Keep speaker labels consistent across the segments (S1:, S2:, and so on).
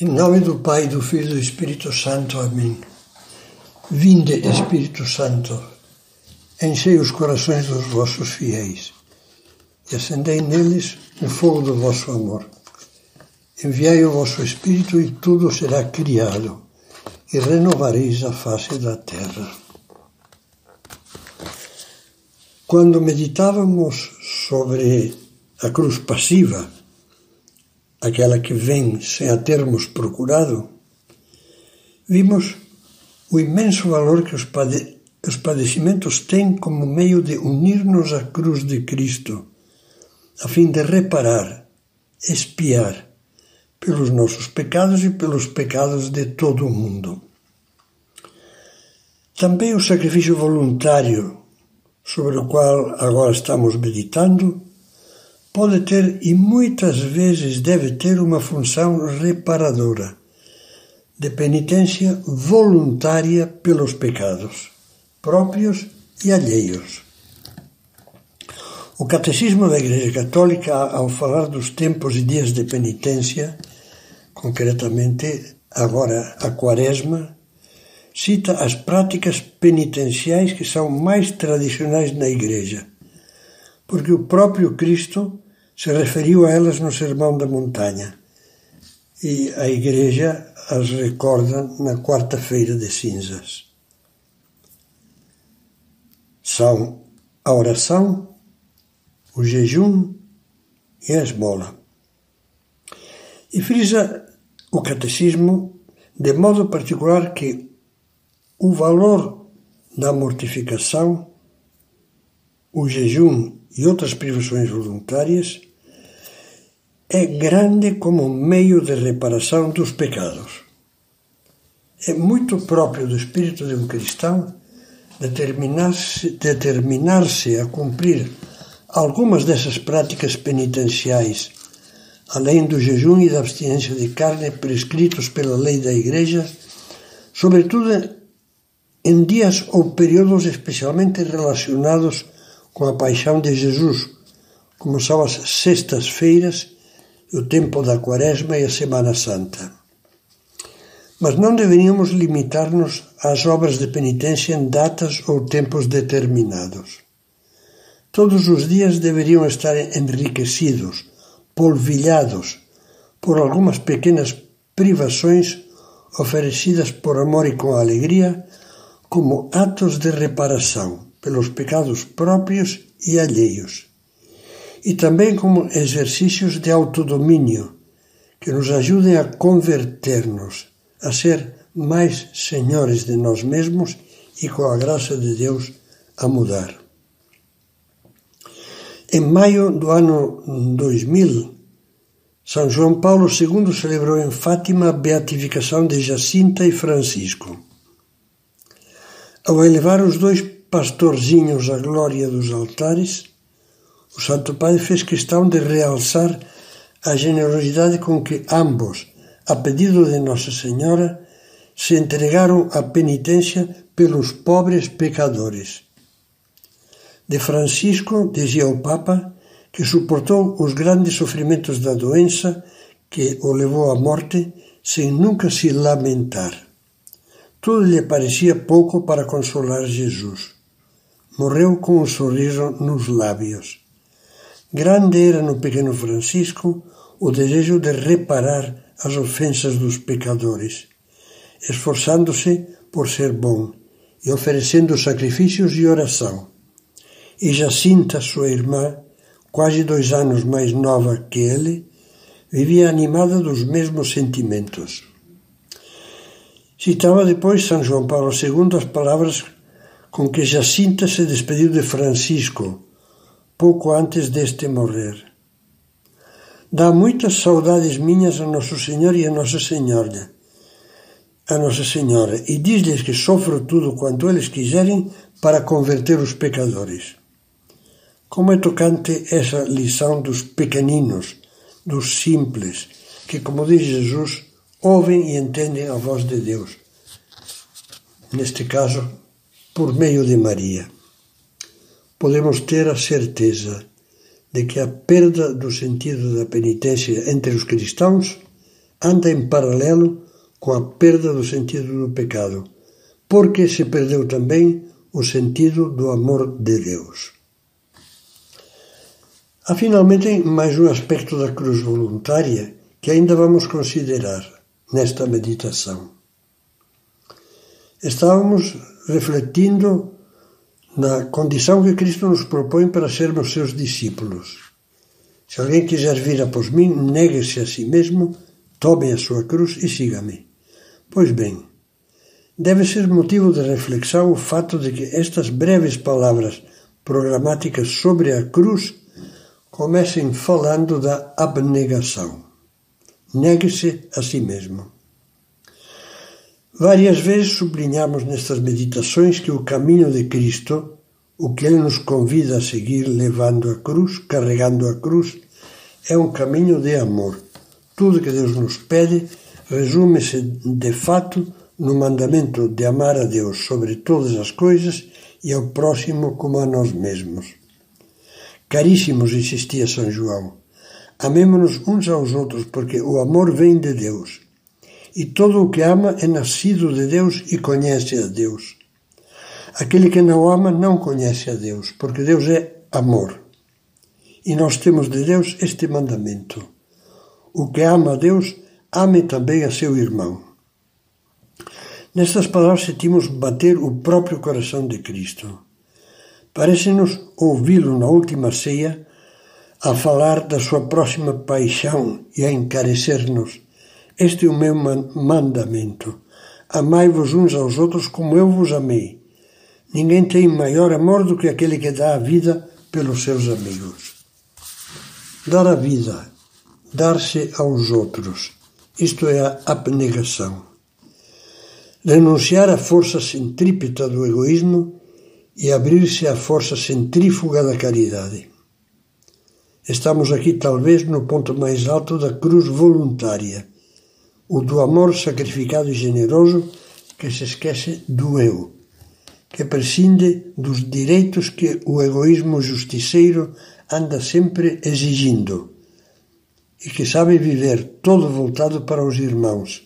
S1: Em nome do Pai, do Filho e do Espírito Santo. Amém. Vinde, Espírito Santo, enchei os corações dos vossos fiéis e acendei neles o fogo do vosso amor. Enviai o vosso Espírito e tudo será criado e renovareis a face da terra. Quando meditávamos sobre a cruz passiva, aquela que vem sem a termos procurado, vimos o imenso valor que os, pade os padecimentos têm como meio de unir-nos à cruz de Cristo, a fim de reparar, espiar pelos nossos pecados e pelos pecados de todo o mundo. Também o sacrifício voluntário, sobre o qual agora estamos meditando, pode ter e muitas vezes deve ter uma função reparadora, de penitência voluntária pelos pecados, próprios e alheios. O Catecismo da Igreja Católica, ao falar dos tempos e dias de penitência, concretamente agora a Quaresma, cita as práticas penitenciais que são mais tradicionais na Igreja porque o próprio Cristo se referiu a elas no Sermão da Montanha e a Igreja as recorda na quarta-feira de cinzas. São a oração, o jejum e a esmola. E frisa o catecismo de modo particular que o valor da mortificação, o jejum e outras privações voluntárias, é grande como meio de reparação dos pecados. É muito próprio do espírito de um cristão determinar-se determinar a cumprir algumas dessas práticas penitenciais, além do jejum e da abstinência de carne prescritos pela lei da Igreja, sobretudo em dias ou períodos especialmente relacionados com a paixão de Jesus, como são as sextas-feiras, o tempo da Quaresma e a Semana Santa. Mas não deveríamos limitar-nos às obras de penitência em datas ou tempos determinados. Todos os dias deveriam estar enriquecidos, polvilhados por algumas pequenas privações oferecidas por amor e com alegria, como atos de reparação pelos pecados próprios e alheios, e também como exercícios de autodomínio que nos ajudem a converter-nos, a ser mais senhores de nós mesmos e, com a graça de Deus, a mudar. Em maio do ano 2000, São João Paulo II celebrou em Fátima a beatificação de Jacinta e Francisco. Ao elevar os dois pastorzinhos à glória dos altares, o Santo Padre fez questão de realçar a generosidade com que ambos, a pedido de Nossa Senhora, se entregaram à penitência pelos pobres pecadores. De Francisco, dizia o Papa, que suportou os grandes sofrimentos da doença que o levou à morte sem nunca se lamentar. Tudo lhe parecia pouco para consolar Jesus morreu com um sorriso nos lábios. Grande era no pequeno Francisco o desejo de reparar as ofensas dos pecadores, esforçando-se por ser bom e oferecendo sacrifícios e oração. E Jacinta, sua irmã, quase dois anos mais nova que ele, vivia animada dos mesmos sentimentos. Citava depois São João Paulo II as palavras com que Jacinta se despediu de Francisco, pouco antes deste morrer. Dá muitas saudades minhas a Nosso Senhor e a Nossa Senhora, a Nossa Senhora, e diz-lhes que sofro tudo quanto eles quiserem para converter os pecadores. Como é tocante essa lição dos pequeninos, dos simples, que, como diz Jesus, ouvem e entendem a voz de Deus. Neste caso, por meio de Maria. Podemos ter a certeza de que a perda do sentido da penitência entre os cristãos anda em paralelo com a perda do sentido do pecado, porque se perdeu também o sentido do amor de Deus. Há finalmente mais um aspecto da cruz voluntária que ainda vamos considerar nesta meditação. Estávamos refletindo na condição que Cristo nos propõe para sermos seus discípulos. Se alguém quiser vir após mim, negue-se a si mesmo, tome a sua cruz e siga-me. Pois bem, deve ser motivo de reflexão o fato de que estas breves palavras programáticas sobre a cruz comecem falando da abnegação. Negue-se a si mesmo. Várias vezes sublinhamos nestas meditações que o caminho de Cristo, o que Ele nos convida a seguir levando a cruz, carregando a cruz, é um caminho de amor. Tudo que Deus nos pede resume-se de fato no mandamento de amar a Deus sobre todas as coisas e ao próximo como a nós mesmos. Caríssimos, insistia São João, amemo-nos uns aos outros porque o amor vem de Deus e todo o que ama é nascido de Deus e conhece a Deus. Aquele que não ama não conhece a Deus, porque Deus é amor. E nós temos de Deus este mandamento: o que ama a Deus, ame também a seu irmão. Nestas palavras sentimos bater o próprio coração de Cristo. Parece-nos ouvi-lo na última ceia a falar da sua próxima paixão e a encarecer-nos este é o meu mandamento. Amai-vos uns aos outros como eu vos amei. Ninguém tem maior amor do que aquele que dá a vida pelos seus amigos. Dar a vida, dar-se aos outros, isto é a abnegação. Renunciar à força centrípeta do egoísmo e abrir-se à força centrífuga da caridade. Estamos aqui, talvez, no ponto mais alto da cruz voluntária o do amor sacrificado e generoso que se esquece do eu, que prescinde dos direitos que o egoísmo justiceiro anda sempre exigindo e que sabe viver todo voltado para os irmãos,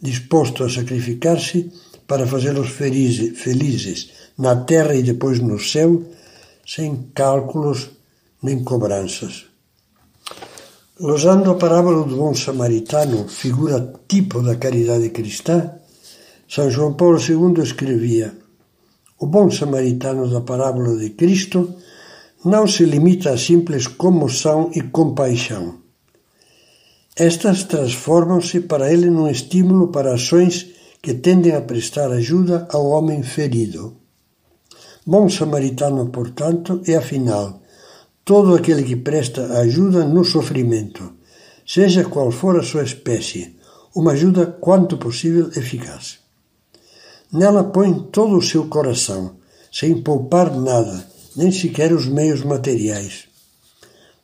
S1: disposto a sacrificar-se para fazê-los felizes na terra e depois no céu, sem cálculos nem cobranças. Usando a parábola do bom samaritano, figura tipo da caridade cristã, São João Paulo II escrevia: O bom samaritano da parábola de Cristo não se limita a simples comoção e compaixão. Estas transformam-se para ele num estímulo para ações que tendem a prestar ajuda ao homem ferido. Bom samaritano, portanto, é afinal todo aquele que presta ajuda no sofrimento, seja qual for a sua espécie, uma ajuda quanto possível eficaz. Nela põe todo o seu coração, sem poupar nada, nem sequer os meios materiais.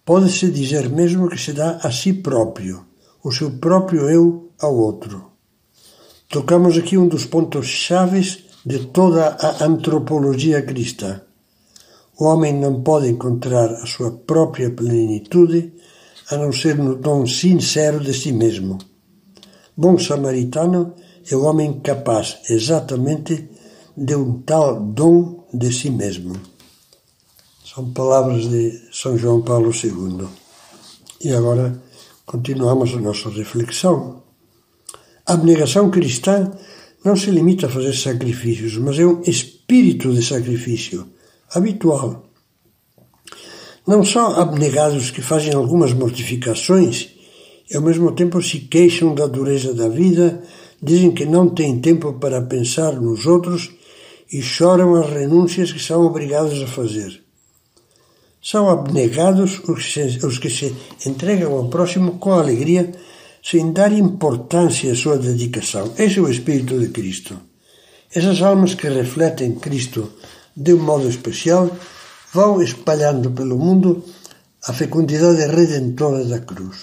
S1: Pode-se dizer mesmo que se dá a si próprio, o seu próprio eu ao outro. Tocamos aqui um dos pontos chaves de toda a antropologia cristã o homem não pode encontrar a sua própria plenitude a não ser no dom sincero de si mesmo. Bom samaritano é o homem capaz exatamente de um tal dom de si mesmo. São palavras de São João Paulo II. E agora continuamos a nossa reflexão. A abnegação cristã não se limita a fazer sacrifícios, mas é um espírito de sacrifício habitual. Não são abnegados que fazem algumas mortificações e ao mesmo tempo se queixam da dureza da vida, dizem que não têm tempo para pensar nos outros e choram as renúncias que são obrigados a fazer. São abnegados os que, se, os que se entregam ao próximo com alegria, sem dar importância à sua dedicação. Esse é o Espírito de Cristo. Essas almas que refletem Cristo de um modo especial, vão espalhando pelo mundo a fecundidade redentora da cruz.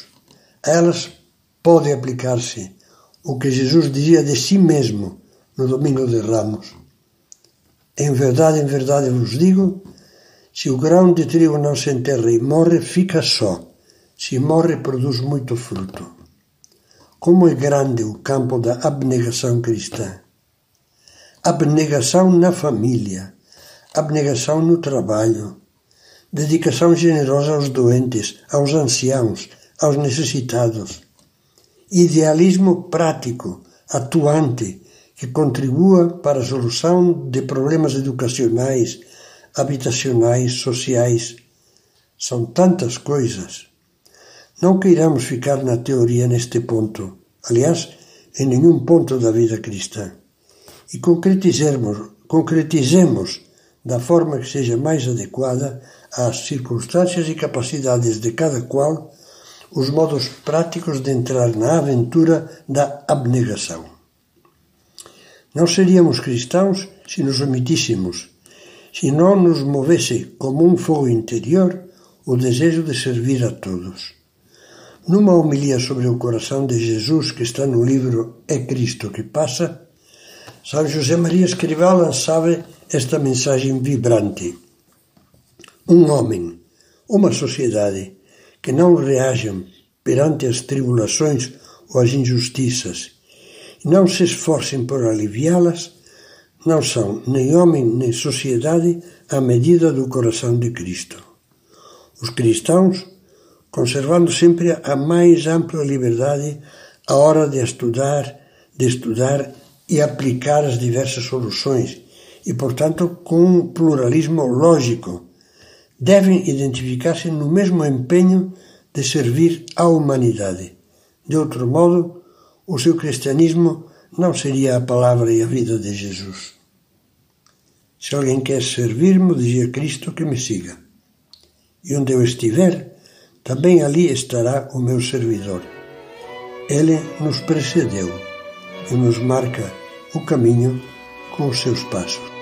S1: A elas pode aplicar-se o que Jesus dizia de si mesmo no Domingo de Ramos. Em verdade, em verdade vos digo: se o grão de trigo não se enterra e morre, fica só. Se morre, produz muito fruto. como é grande o campo da abnegação cristã. Abnegação na família, abnegação no trabalho, dedicação generosa aos doentes, aos anciãos, aos necessitados, idealismo prático, atuante, que contribua para a solução de problemas educacionais, habitacionais, sociais. São tantas coisas. Não queiramos ficar na teoria neste ponto, aliás, em nenhum ponto da vida cristã, e concretizemos, concretizemos da forma que seja mais adequada às circunstâncias e capacidades de cada qual os modos práticos de entrar na aventura da abnegação. Não seríamos cristãos se nos omitíssemos, se não nos movesse como um fogo interior o desejo de servir a todos. Numa homilia sobre o coração de Jesus que está no livro É Cristo que Passa, São José Maria Escrivá lançava esta mensagem vibrante. Um homem, uma sociedade que não reajam perante as tribulações ou as injustiças e não se esforcem por aliviá-las, não são nem homem nem sociedade à medida do coração de Cristo. Os cristãos, conservando sempre a mais ampla liberdade à hora de estudar, de estudar e aplicar as diversas soluções, e, portanto, com um pluralismo lógico, devem identificar-se no mesmo empenho de servir à humanidade. De outro modo, o seu cristianismo não seria a palavra e a vida de Jesus. Se alguém quer servir-me, dizia Cristo, que me siga. E onde eu estiver, também ali estará o meu servidor. Ele nos precedeu e nos marca o caminho com os seus passos.